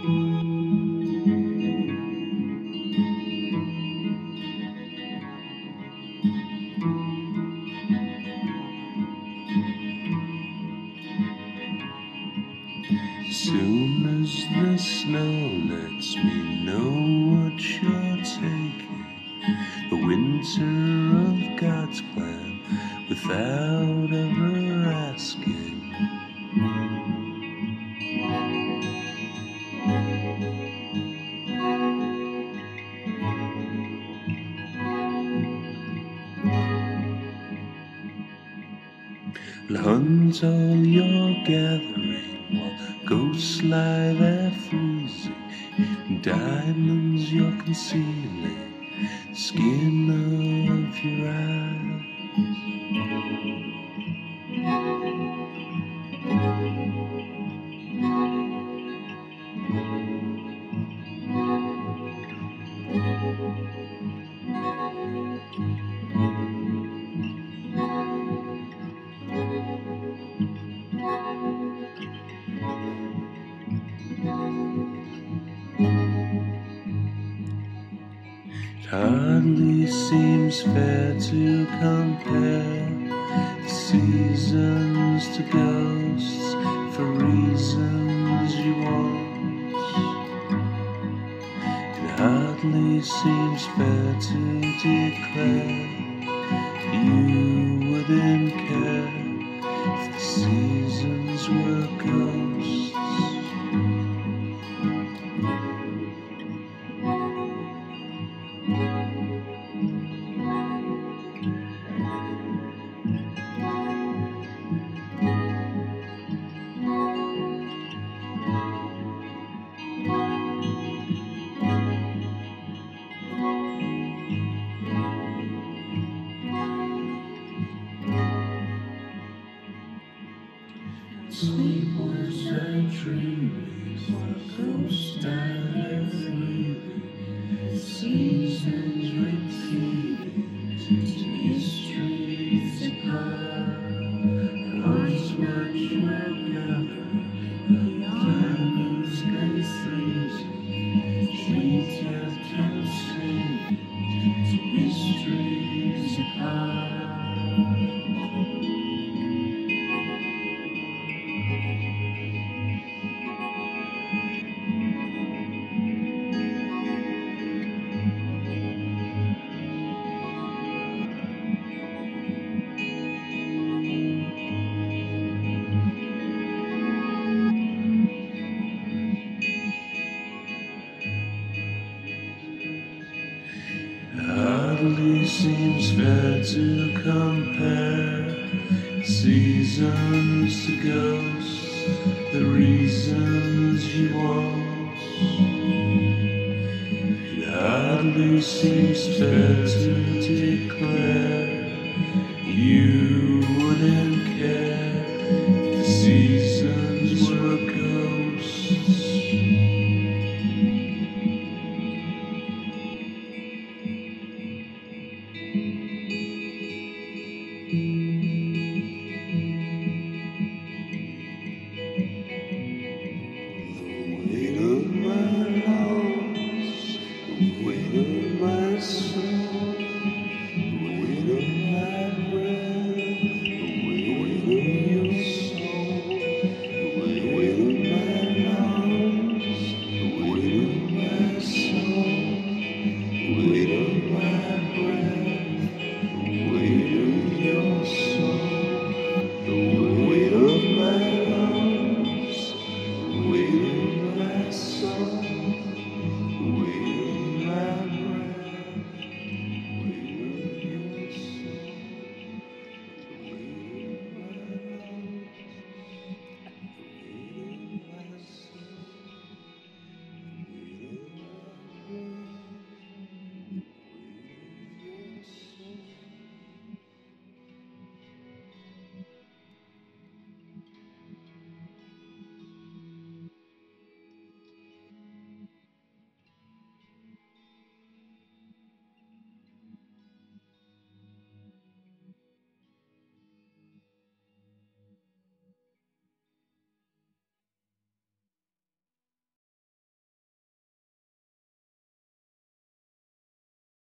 Soon as the snow lets me know what you're taking, the winter of God's plan without ever. Hunt all your gathering while ghosts lie there freezing. Diamonds you're concealing, skin of your eyes. Hardly seems fair to compare the seasons to ghosts for reasons you want. It hardly seems fair to declare you wouldn't Sleep was a dream, a ghost and everything. To compare seasons to ghosts, the reasons you want. It hardly seems fair to declare you